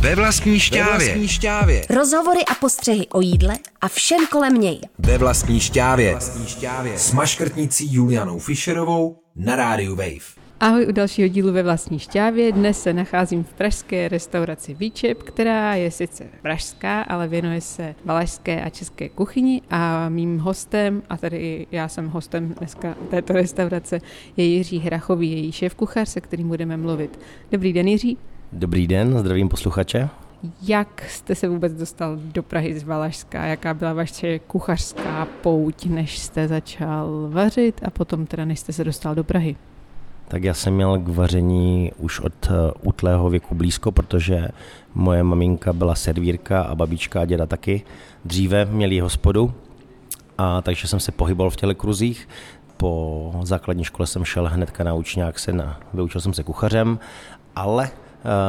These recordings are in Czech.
Ve vlastní šťávě. Ve vlastní šťávě. Rozhovory a postřehy o jídle a všem kolem něj. Ve vlastní šťávě. Vlastní šťávě. S maškrtnicí Julianou Fischerovou na rádiu Wave. Ahoj u dalšího dílu ve vlastní šťávě. Dnes se nacházím v pražské restauraci Výčep, která je sice pražská, ale věnuje se valašské a české kuchyni a mým hostem, a tady já jsem hostem dneska této restaurace, je Jiří Hrachový, její šéf kuchař, se kterým budeme mluvit. Dobrý den Jiří. Dobrý den, zdravím posluchače. Jak jste se vůbec dostal do Prahy z Valašska? Jaká byla vaše kuchařská pouť, než jste začal vařit a potom teda než jste se dostal do Prahy? Tak já jsem měl k vaření už od eh, útlého věku blízko, protože moje maminka byla servírka a babička a děda taky. Dříve měli hospodu, a takže jsem se pohyboval v těle kruzích. Po základní škole jsem šel hnedka na učňák, se na, vyučil jsem se kuchařem, ale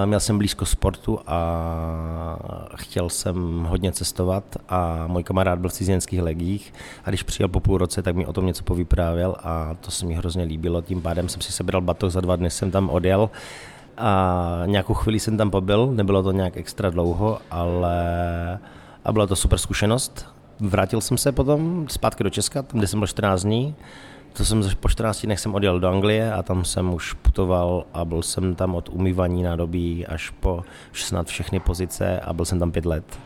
měl jsem blízko sportu a chtěl jsem hodně cestovat a můj kamarád byl v cizineckých legích a když přijel po půl roce, tak mi o tom něco povyprávěl a to se mi hrozně líbilo. Tím pádem jsem si sebral batok, za dva dny jsem tam odjel a nějakou chvíli jsem tam pobyl, nebylo to nějak extra dlouho, ale a byla to super zkušenost. Vrátil jsem se potom zpátky do Česka, tam, kde jsem byl 14 dní to jsem po 14 dnech jsem odjel do Anglie a tam jsem už putoval a byl jsem tam od umývaní nádobí až po snad všechny pozice a byl jsem tam pět let.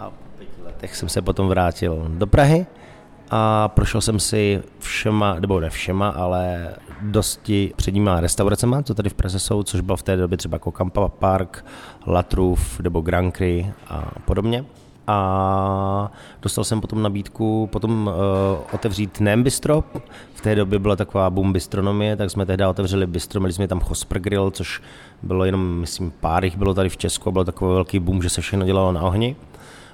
A po pěti letech jsem se potom vrátil do Prahy a prošel jsem si všema, nebo ne všema, ale dosti předníma restauracema, co tady v Praze jsou, což byl v té době třeba jako Kampa Park, Latruf nebo Grand Cru a podobně a dostal jsem potom nabídku potom uh, otevřít Nem Bistro. V té době byla taková boom bistronomie, tak jsme tehdy otevřeli bistro, měli jsme tam Chosper Grill, což bylo jenom, myslím, pár jich bylo tady v Česku a byl takový velký boom, že se všechno dělalo na ohni.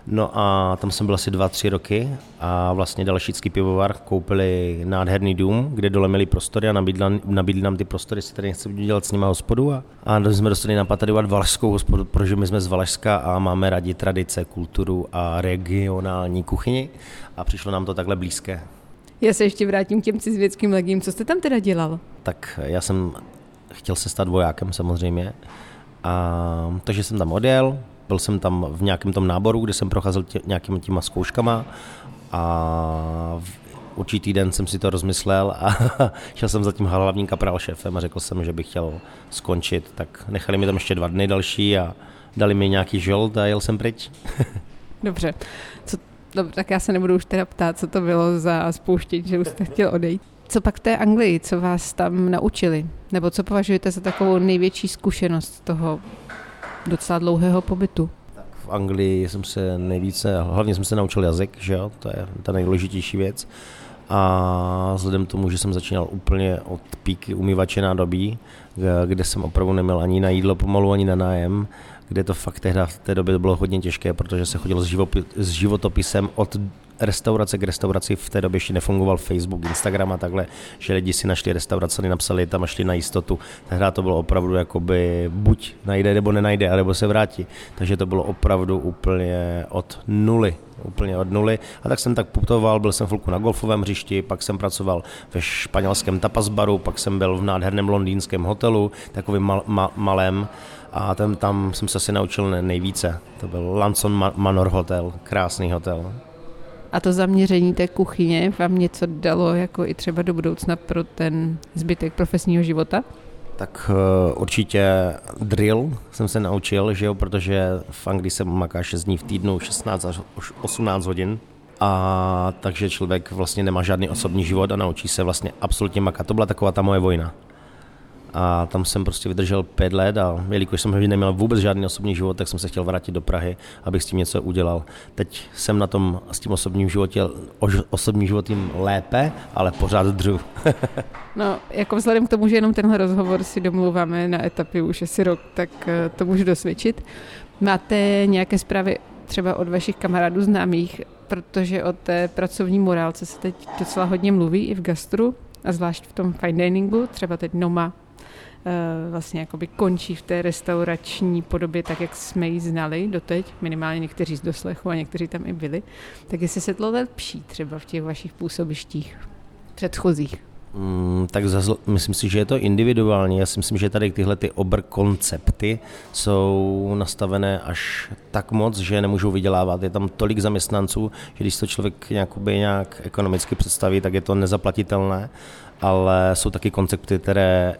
No a tam jsem byl asi dva, tři roky a vlastně dalšícký pivovar koupili nádherný dům, kde dole měli prostory a nabídli, nabídli nám ty prostory, jestli tady nechci dělat s nimi hospodu a, a jsme dostali dělat valašskou hospodu, protože my jsme z Valašska a máme rádi tradice, kulturu a regionální kuchyni a přišlo nám to takhle blízké. Já se ještě vrátím k těm cizvěckým legím. Co jste tam teda dělal? Tak já jsem chtěl se stát vojákem samozřejmě. A, takže jsem tam odjel, byl jsem tam v nějakém tom náboru, kde jsem procházel tě, nějakýma těma zkouškama a v určitý den jsem si to rozmyslel a šel jsem za tím hlavním kapral šéfem a řekl jsem, že bych chtěl skončit. Tak nechali mi tam ještě dva dny další a dali mi nějaký žolt a jel jsem pryč. Dobře. Co, dobře, tak já se nebudu už teda ptát, co to bylo za spouštění, že už jste chtěl odejít. Co pak té Anglii, co vás tam naučili? Nebo co považujete za takovou největší zkušenost toho docela dlouhého pobytu. v Anglii jsem se nejvíce, hlavně jsem se naučil jazyk, že jo, to je ta nejdůležitější věc. A vzhledem k tomu, že jsem začínal úplně od píky umývače nádobí, kde jsem opravdu neměl ani na jídlo pomalu, ani na nájem, kde to fakt tehda v té době bylo hodně těžké, protože se chodilo s životopisem od restaurace k restauraci v té době ještě nefungoval Facebook, Instagram a takhle, že lidi si našli restaurace, napsali tam a šli na jistotu. Tehdy to bylo opravdu jakoby buď najde nebo nenajde, nebo se vrátí. Takže to bylo opravdu úplně od nuly úplně od nuly. A tak jsem tak putoval, byl jsem chvilku na golfovém hřišti, pak jsem pracoval ve španělském tapas baru, pak jsem byl v nádherném londýnském hotelu, takovým mal, ma, malém a tam, tam jsem se asi naučil nejvíce. To byl Lanson Manor Hotel, krásný hotel. A to zaměření té kuchyně vám něco dalo jako i třeba do budoucna pro ten zbytek profesního života? Tak uh, určitě drill jsem se naučil, že jo, protože v Anglii se maká 6 dní v týdnu, 16 až 18 hodin. A takže člověk vlastně nemá žádný osobní život a naučí se vlastně absolutně makat. To byla taková ta moje vojna a tam jsem prostě vydržel pět let a jelikož jsem neměl vůbec žádný osobní život, tak jsem se chtěl vrátit do Prahy, abych s tím něco udělal. Teď jsem na tom s tím osobním životě, osobním životím lépe, ale pořád dřu. no, jako vzhledem k tomu, že jenom tenhle rozhovor si domluváme na etapě už asi rok, tak eh, to můžu dosvědčit. Máte nějaké zprávy třeba od vašich kamarádů známých, protože o té pracovní morálce se teď docela hodně mluví i v gastru, a zvlášť v tom fine diningu, třeba teď Noma vlastně jakoby končí v té restaurační podobě, tak jak jsme ji znali doteď, minimálně někteří z doslechu a někteří tam i byli, tak jestli se to lepší třeba v těch vašich působištích předchozích. Mm, tak zazl, myslím si, že je to individuální. Já si myslím, že tady tyhle ty obr koncepty jsou nastavené až tak moc, že nemůžou vydělávat. Je tam tolik zaměstnanců, že když to člověk nějakoby nějak ekonomicky představí, tak je to nezaplatitelné, ale jsou taky koncepty, které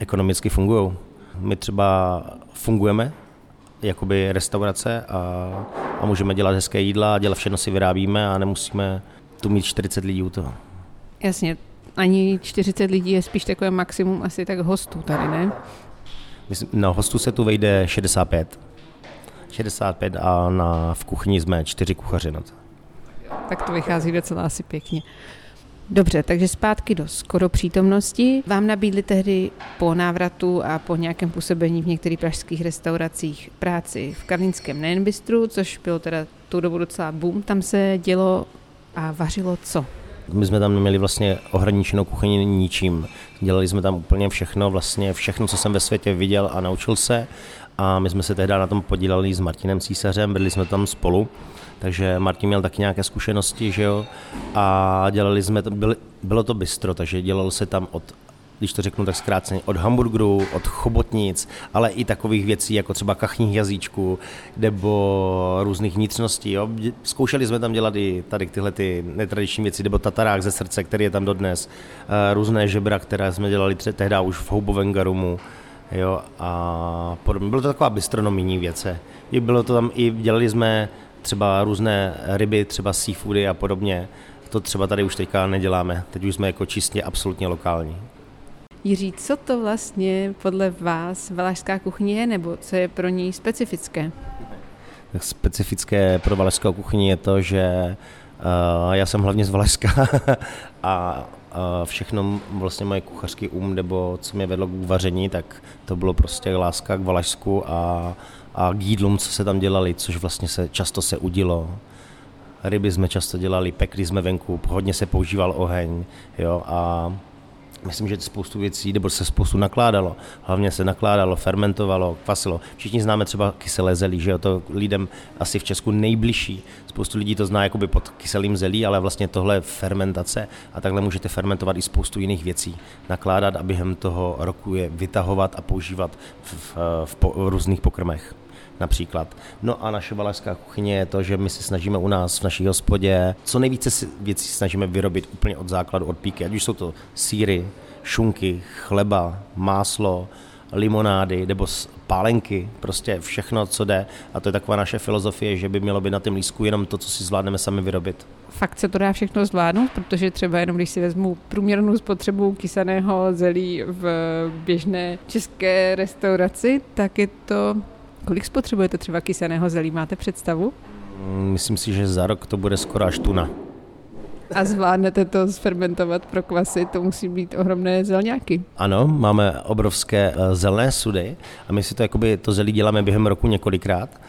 ekonomicky fungují. My třeba fungujeme jakoby restaurace a, a můžeme dělat hezké jídla a dělat všechno si vyrábíme a nemusíme tu mít 40 lidí u toho. Jasně, ani 40 lidí je spíš takové maximum asi tak hostů tady, ne? Myslím, no, hostů se tu vejde 65. 65 a na, v kuchyni jsme čtyři kuchaři na to. Tak to vychází docela asi pěkně. Dobře, takže zpátky do skoro přítomnosti. Vám nabídli tehdy po návratu a po nějakém působení v některých pražských restauracích práci v karlínském nejen bistru, což bylo teda tu dobu docela boom. Tam se dělo a vařilo co? My jsme tam neměli vlastně ohraničenou kuchyni ničím. Dělali jsme tam úplně všechno, vlastně všechno, co jsem ve světě viděl a naučil se. A my jsme se tehdy na tom podíleli s Martinem Císařem, byli jsme tam spolu. Takže Martin měl taky nějaké zkušenosti, že jo. A dělali jsme, to, byli, bylo to bistro, takže dělalo se tam od když to řeknu tak zkráceně, od hamburgerů, od chobotnic, ale i takových věcí, jako třeba kachních jazyčků nebo různých vnitřností. Jo. Zkoušeli jsme tam dělat i tady tyhle ty netradiční věci, nebo tatarák ze srdce, který je tam dodnes, eh, různé žebra, které jsme dělali tehdy už v Houbovém garumu, jo, a podobně. Bylo to taková bistronomijní věce. Bylo to tam, i dělali jsme třeba různé ryby, třeba seafoody a podobně. To třeba tady už teďka neděláme. Teď už jsme jako čistě absolutně lokální. Jiří, co to vlastně podle vás valašská kuchyně je, nebo co je pro ní specifické? Specifické pro valašskou kuchyni je to, že uh, já jsem hlavně z Valašska a uh, všechno vlastně moje kuchařský um, nebo co mě vedlo k vaření, tak to bylo prostě láska k Valašsku a, a k jídlům, co se tam dělali, což vlastně se často se udilo. Ryby jsme často dělali, pekli jsme venku, hodně se používal oheň, jo, a Myslím, že spoustu věcí, nebo se spoustu nakládalo. Hlavně se nakládalo, fermentovalo, kvasilo. Všichni známe třeba kyselé zelí, že jo, to lidem asi v Česku nejbližší. Spoustu lidí to zná jakoby pod kyselým zelí, ale vlastně tohle je fermentace a takhle můžete fermentovat i spoustu jiných věcí. Nakládat a během toho roku je vytahovat a používat v, v, v, po, v různých pokrmech například. No a naše valašská kuchyně je to, že my se snažíme u nás v naší hospodě co nejvíce věcí snažíme vyrobit úplně od základu, od píky, ať už jsou to síry, šunky, chleba, máslo, limonády nebo pálenky, prostě všechno, co jde. A to je taková naše filozofie, že by mělo být na tom lísku jenom to, co si zvládneme sami vyrobit. Fakt se to dá všechno zvládnout, protože třeba jenom když si vezmu průměrnou spotřebu kysaného zelí v běžné české restauraci, tak je to Kolik spotřebujete třeba kysaného zelí? Máte představu? Myslím si, že za rok to bude skoro až tuna. A zvládnete to zfermentovat pro kvasy, to musí být ohromné zelňáky. Ano, máme obrovské eh, zelné sudy a my si to, jakoby, to zelí děláme během roku několikrát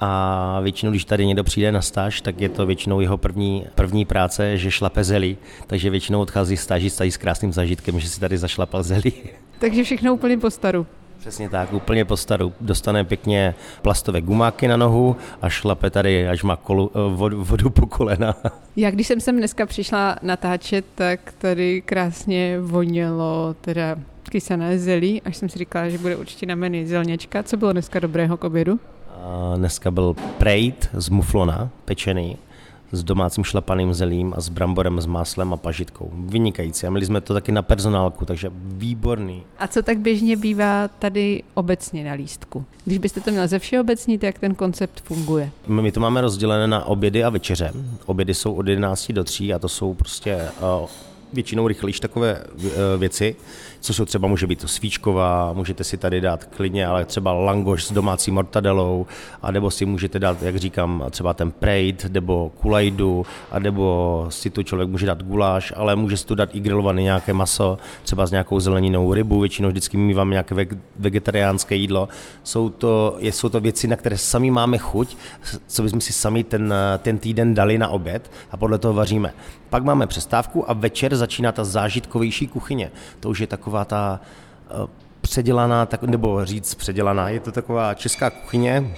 a většinou, když tady někdo přijde na stáž, tak je to většinou jeho první, první práce, že šlape zelí, takže většinou odchází stážista s krásným zažitkem, že si tady zašlapal zelí. Takže všechno úplně po staru. Přesně tak, úplně po staru. Dostane pěkně plastové gumáky na nohu a šlape tady, až má kolu, eh, vodu, vodu po kolena. Já když jsem sem dneska přišla natáčet, tak tady krásně vonělo teda kysané zelí, až jsem si říkala, že bude určitě na menu zelněčka. Co bylo dneska dobrého k obědu? A dneska byl prejt z muflona, pečený, s domácím šlapaným zelím a s bramborem s máslem a pažitkou. Vynikající. A měli jsme to taky na personálku, takže výborný. A co tak běžně bývá tady obecně na lístku? Když byste to měl ze všeobecnit, jak ten koncept funguje? My to máme rozdělené na obědy a večeře. Obědy jsou od 11 do 3 a to jsou prostě uh, většinou rychlejší takové uh, věci co jsou třeba, může být to svíčková, můžete si tady dát klidně, ale třeba langoš s domácí mortadelou, a nebo si můžete dát, jak říkám, třeba ten prejt, nebo kulajdu, a nebo si tu člověk může dát guláš, ale může si tu dát i grilované nějaké maso, třeba s nějakou zeleninou rybu, většinou vždycky mývám nějaké vegetariánské jídlo. Jsou to, jsou to věci, na které sami máme chuť, co bychom si sami ten, ten týden dali na oběd a podle toho vaříme. Pak máme přestávku a večer začíná ta zážitkovější kuchyně. To už je taková ta uh, předělaná, tak, nebo říct předělaná, je to taková česká kuchyně,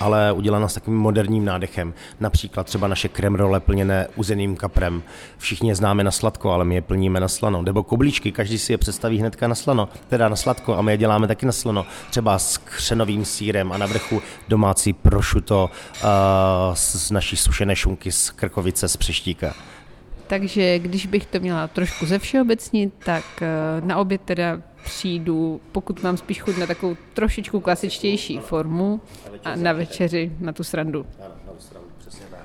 ale udělána s takovým moderním nádechem. Například třeba naše krem role plněné uzeným kaprem. Všichni je známe na sladko, ale my je plníme na slano. Nebo koblíčky, každý si je představí hnedka na slano, teda na sladko a my je děláme taky na slano. Třeba s křenovým sírem a na vrchu domácí prošuto uh, z naší sušené šunky z Krkovice z Přeštíka. Takže když bych to měla trošku ze všeobecnit, tak eh, na oběd teda přijdu, pokud mám spíš chuť na takovou trošičku klasičtější formu a na večeři na tu srandu. Ano, na tu srandu, přesně tak.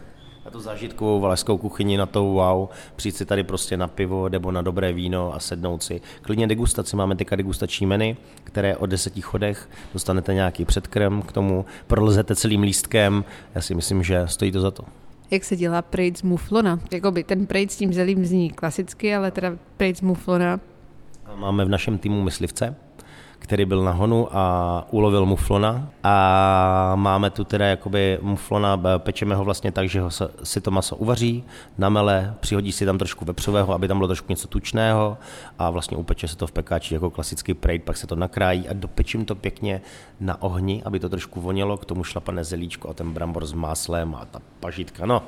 Na tu zážitkovou valašskou kuchyni, na to wow, přijít si tady prostě na pivo nebo na dobré víno a sednout si. Klidně degustaci, máme teďka degustační menu, které o deseti chodech dostanete nějaký předkrem k tomu, prolezete celým lístkem, já si myslím, že stojí to za to jak se dělá prejc z muflona. Jakoby ten prejc s tím zelím zní klasicky, ale teda prejc z muflona. Máme v našem týmu myslivce, který byl na honu a ulovil muflona. A máme tu teda jakoby muflona, pečeme ho vlastně tak, že ho si to maso uvaří, namele, přihodí si tam trošku vepřového, aby tam bylo trošku něco tučného a vlastně upeče se to v pekáči jako klasický prejt, pak se to nakrájí a dopečím to pěkně na ohni, aby to trošku vonělo, k tomu šlapané zelíčko a ten brambor s máslem a ta pažitka, no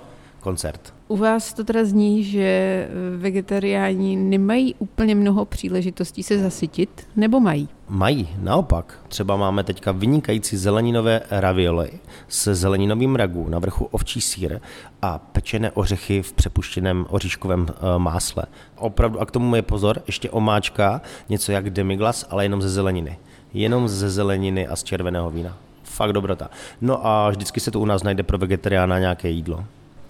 koncert. U vás to teda zní, že vegetariáni nemají úplně mnoho příležitostí se zasytit, nebo mají? Mají, naopak. Třeba máme teďka vynikající zeleninové ravioli se zeleninovým ragu, na vrchu ovčí sír a pečené ořechy v přepuštěném oříškovém eh, másle. Opravdu, a k tomu je pozor, ještě omáčka, něco jak demiglas, ale jenom ze zeleniny. Jenom ze zeleniny a z červeného vína. Fakt dobrota. No a vždycky se to u nás najde pro vegetariána nějaké jídlo.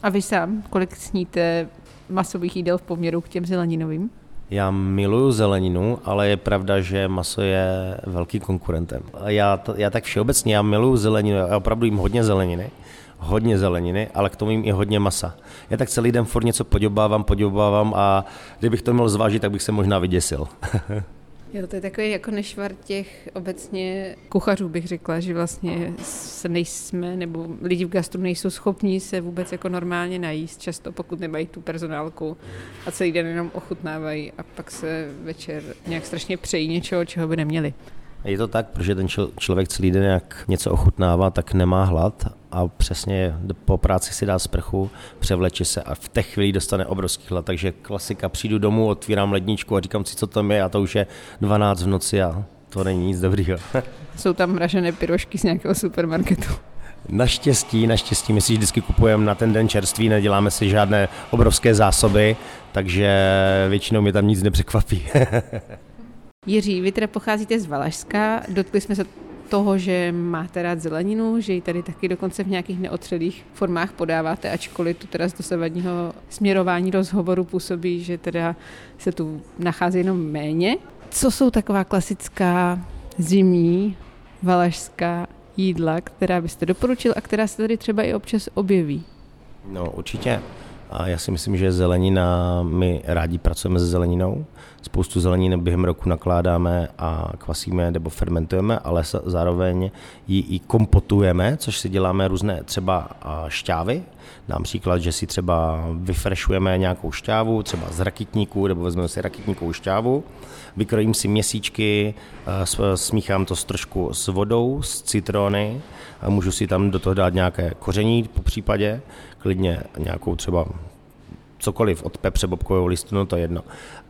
A vy sám, kolik sníte masových jídel v poměru k těm zeleninovým? Já miluju zeleninu, ale je pravda, že maso je velký konkurentem. Já, já tak všeobecně, já miluju zeleninu, já opravdu jim hodně zeleniny, hodně zeleniny, ale k tomu jim i hodně masa. Já tak celý den furt něco podobávám, podobávám a kdybych to měl zvážit, tak bych se možná vyděsil. Jo, to je takový jako nešvar těch obecně kuchařů, bych řekla, že vlastně se nejsme, nebo lidi v gastru nejsou schopní se vůbec jako normálně najíst, často pokud nemají tu personálku a celý den jenom ochutnávají a pak se večer nějak strašně přejí něčeho, čeho by neměli. Je to tak, protože ten člověk celý den jak něco ochutnává, tak nemá hlad a přesně po práci si dá sprchu, převleče se a v té chvíli dostane obrovský hlad. Takže klasika, přijdu domů, otvírám ledničku a říkám si, co tam je a to už je 12 v noci a to není nic dobrýho. Jsou tam mražené pyrošky z nějakého supermarketu. Naštěstí, naštěstí, my si vždycky kupujeme na ten den čerství, neděláme si žádné obrovské zásoby, takže většinou mě tam nic nepřekvapí. Jiří, vy teda pocházíte z Valašska, dotkli jsme se toho, že máte rád zeleninu, že ji tady taky dokonce v nějakých neotřelých formách podáváte, ačkoliv tu teda z dosavadního směrování rozhovoru působí, že teda se tu nachází jenom méně. Co jsou taková klasická zimní valašská jídla, která byste doporučil a která se tady třeba i občas objeví? No určitě. A já si myslím, že zelenina, my rádi pracujeme se zeleninou. Spoustu zeleniny během roku nakládáme a kvasíme nebo fermentujeme, ale zároveň ji i kompotujeme, což si děláme různé třeba šťávy. Například, že si třeba vyfrešujeme nějakou šťávu, třeba z rakitníků, nebo vezmeme si rakitníkovou šťávu, vykrojím si měsíčky, smíchám to s trošku s vodou, s citrony, a můžu si tam do toho dát nějaké koření po případě, klidně nějakou třeba cokoliv od pepře, bobkového listu, no to je jedno.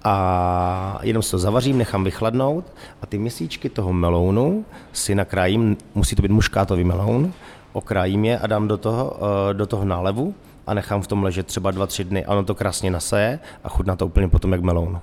A jenom se to zavařím, nechám vychladnout a ty měsíčky toho melounu si nakrájím, musí to být muškátový meloun, okrájím je a dám do toho, eh, do toho nálevu a nechám v tom ležet třeba dva, tři dny a ono to krásně naseje a chutná to úplně potom jak meloun.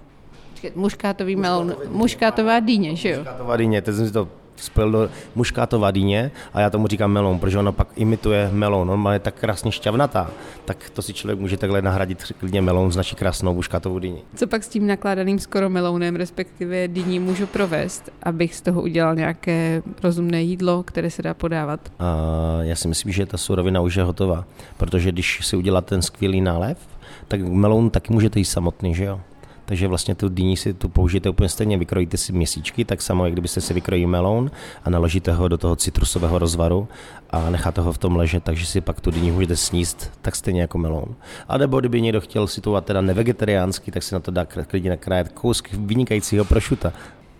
Muškátový meloun, muškátová dýně, že jo? Muškátová dýně, teď jsem si to spojil do muškátova dýně a já tomu říkám melon, protože ona pak imituje melon. On je tak krásně šťavnatá, tak to si člověk může takhle nahradit klidně melon z naší krásnou muškátovou dýni. Co pak s tím nakládaným skoro melounem, respektive dýní můžu provést, abych z toho udělal nějaké rozumné jídlo, které se dá podávat? A já si myslím, že ta surovina už je hotová, protože když si udělá ten skvělý nálev, tak meloun taky můžete jíst samotný, že jo? Takže vlastně tu dýni si tu použijete úplně stejně, vykrojíte si měsíčky, tak samo, jak kdybyste si vykrojili melon a naložíte ho do toho citrusového rozvaru a necháte ho v tom ležet, takže si pak tu dýni můžete sníst tak stejně jako melon. A nebo kdyby někdo chtěl situovat teda nevegetariánsky, tak si na to dá klidně nakrájet kousky vynikajícího prošuta.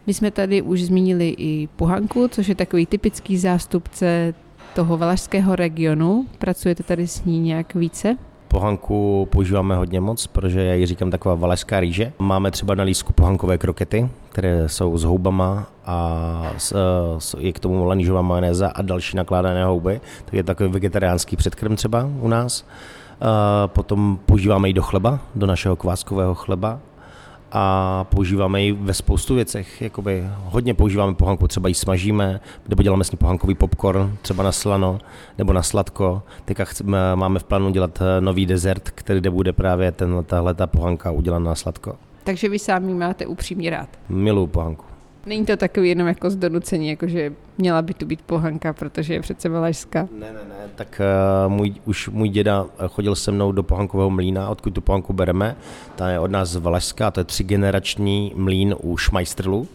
My jsme tady už zmínili i pohanku, což je takový typický zástupce toho valašského regionu. Pracujete tady s ní nějak více? Pohanku používáme hodně moc, protože já ji říkám taková valašská rýže. Máme třeba na lísku pohankové krokety, které jsou s houbama a s, s, je k tomu lanížová majonéza a další nakládané houby. Tak je takový vegetariánský předkrm třeba u nás. Potom používáme ji do chleba, do našeho kváskového chleba a používáme ji ve spoustu věcech. Jakoby hodně používáme pohanku, třeba ji smažíme, nebo děláme s ní pohankový popcorn, třeba na slano nebo na sladko. Teďka chceme, máme v plánu dělat eh, nový dezert, který kde bude právě ten, tahle ta pohanka udělaná na sladko. Takže vy sami máte upřímně rád. Miluji pohanku. Není to takový jenom jako z donucení, jako že měla by tu být pohanka, protože je přece valašská. Ne, ne, ne, tak uh, můj, už můj děda chodil se mnou do pohankového mlína, odkud tu pohanku bereme. Ta je od nás z Valašska, to je třigenerační mlín u Šmajstrlu.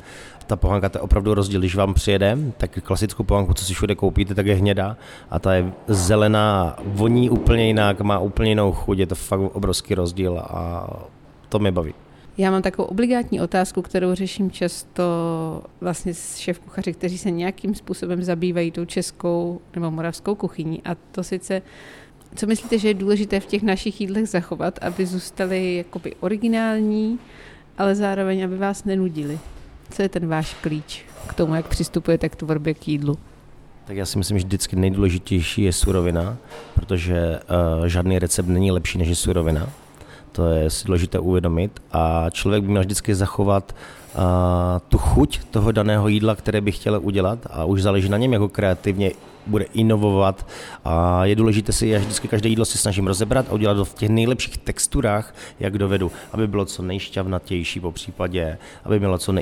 Ta pohanka to je opravdu rozdíl, když vám přijede, tak klasickou pohanku, co si všude koupíte, tak je hněda a ta je zelená, voní úplně jinak, má úplně jinou chuť, je to fakt obrovský rozdíl a to mě baví. Já mám takovou obligátní otázku, kterou řeším často vlastně s šéf kuchaři, kteří se nějakým způsobem zabývají tou českou nebo moravskou kuchyní. A to sice, co myslíte, že je důležité v těch našich jídlech zachovat, aby zůstaly jakoby originální, ale zároveň, aby vás nenudili? Co je ten váš klíč k tomu, jak přistupujete k tvorbě k jídlu? Tak já si myslím, že vždycky nejdůležitější je surovina, protože uh, žádný recept není lepší než je surovina to je si důležité uvědomit. A člověk by měl vždycky zachovat uh, tu chuť toho daného jídla, které by chtěl udělat a už záleží na něm, jako kreativně bude inovovat. A je důležité si, já vždycky každé jídlo si snažím rozebrat a udělat to v těch nejlepších texturách, jak dovedu, aby bylo co nejšťavnatější po případě, aby bylo co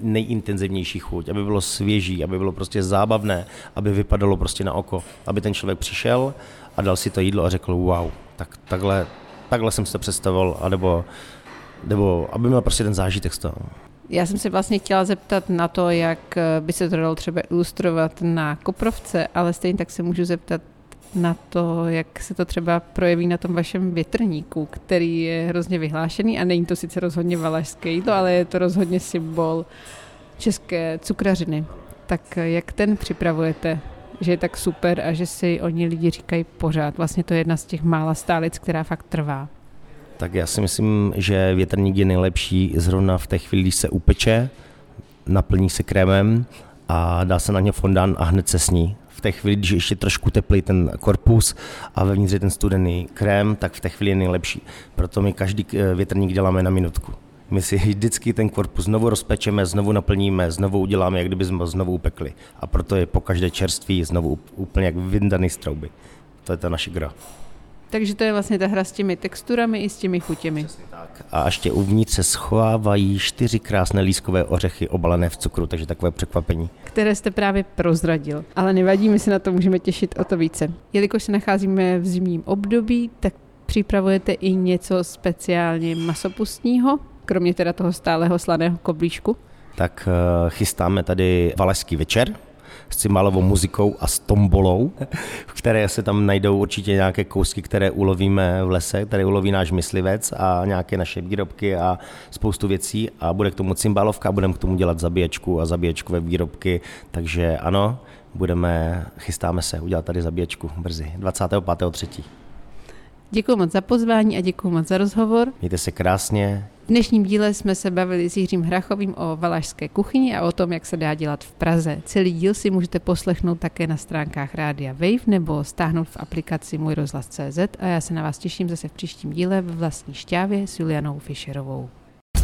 nejintenzivnější chuť, aby bylo svěží, aby bylo prostě zábavné, aby vypadalo prostě na oko, aby ten člověk přišel a dal si to jídlo a řekl wow, tak takhle takhle jsem si to představoval, anebo, nebo aby měl prostě ten zážitek z toho. Já jsem se vlastně chtěla zeptat na to, jak by se to dalo třeba ilustrovat na koprovce, ale stejně tak se můžu zeptat na to, jak se to třeba projeví na tom vašem větrníku, který je hrozně vyhlášený a není to sice rozhodně valašské jídlo, ale je to rozhodně symbol české cukrařiny. Tak jak ten připravujete? Že je tak super a že si oni lidi říkají pořád. Vlastně to je jedna z těch mála stálic, která fakt trvá. Tak já si myslím, že větrník je nejlepší zrovna v té chvíli, když se upeče, naplní se krémem a dá se na ně fondán a hned se sní. V té chvíli, když ještě trošku teplý ten korpus a vevnitř je ten studený krém, tak v té chvíli je nejlepší. Proto my každý eh, větrník děláme na minutku. My si vždycky ten korpus znovu rozpečeme, znovu naplníme, znovu uděláme, jak kdyby jsme ho znovu upekli. A proto je po každé čerství znovu úplně jak vyndaný z trouby. To je ta naše gra. Takže to je vlastně ta hra s těmi texturami i s těmi chutěmi. tak. A ještě uvnitř se schovávají čtyři krásné lískové ořechy obalené v cukru, takže takové překvapení. Které jste právě prozradil. Ale nevadí, my se na to můžeme těšit o to více. Jelikož se nacházíme v zimním období, tak připravujete i něco speciálně masopustního? Kromě teda toho stálého slaného koblížku? Tak eh, chystáme tady Valašský večer, s cymalovou muzikou a s tombolou, v které se tam najdou určitě nějaké kousky, které ulovíme v lese, které uloví náš myslivec a nějaké naše výrobky a spoustu věcí a bude k tomu cymbalovka a budeme k tomu dělat zabíječku a zabíječkové výrobky, takže ano, budeme, chystáme se udělat tady zabíječku brzy, 25.3. Děkuji moc za pozvání a děkuji moc za rozhovor. Mějte se krásně. V dnešním díle jsme se bavili s Jiřím Hrachovým o valašské kuchyni a o tom, jak se dá dělat v Praze. Celý díl si můžete poslechnout také na stránkách Rádia Wave nebo stáhnout v aplikaci Můj rozhlas.cz a já se na vás těším zase v příštím díle ve vlastní šťávě s Julianou Fischerovou.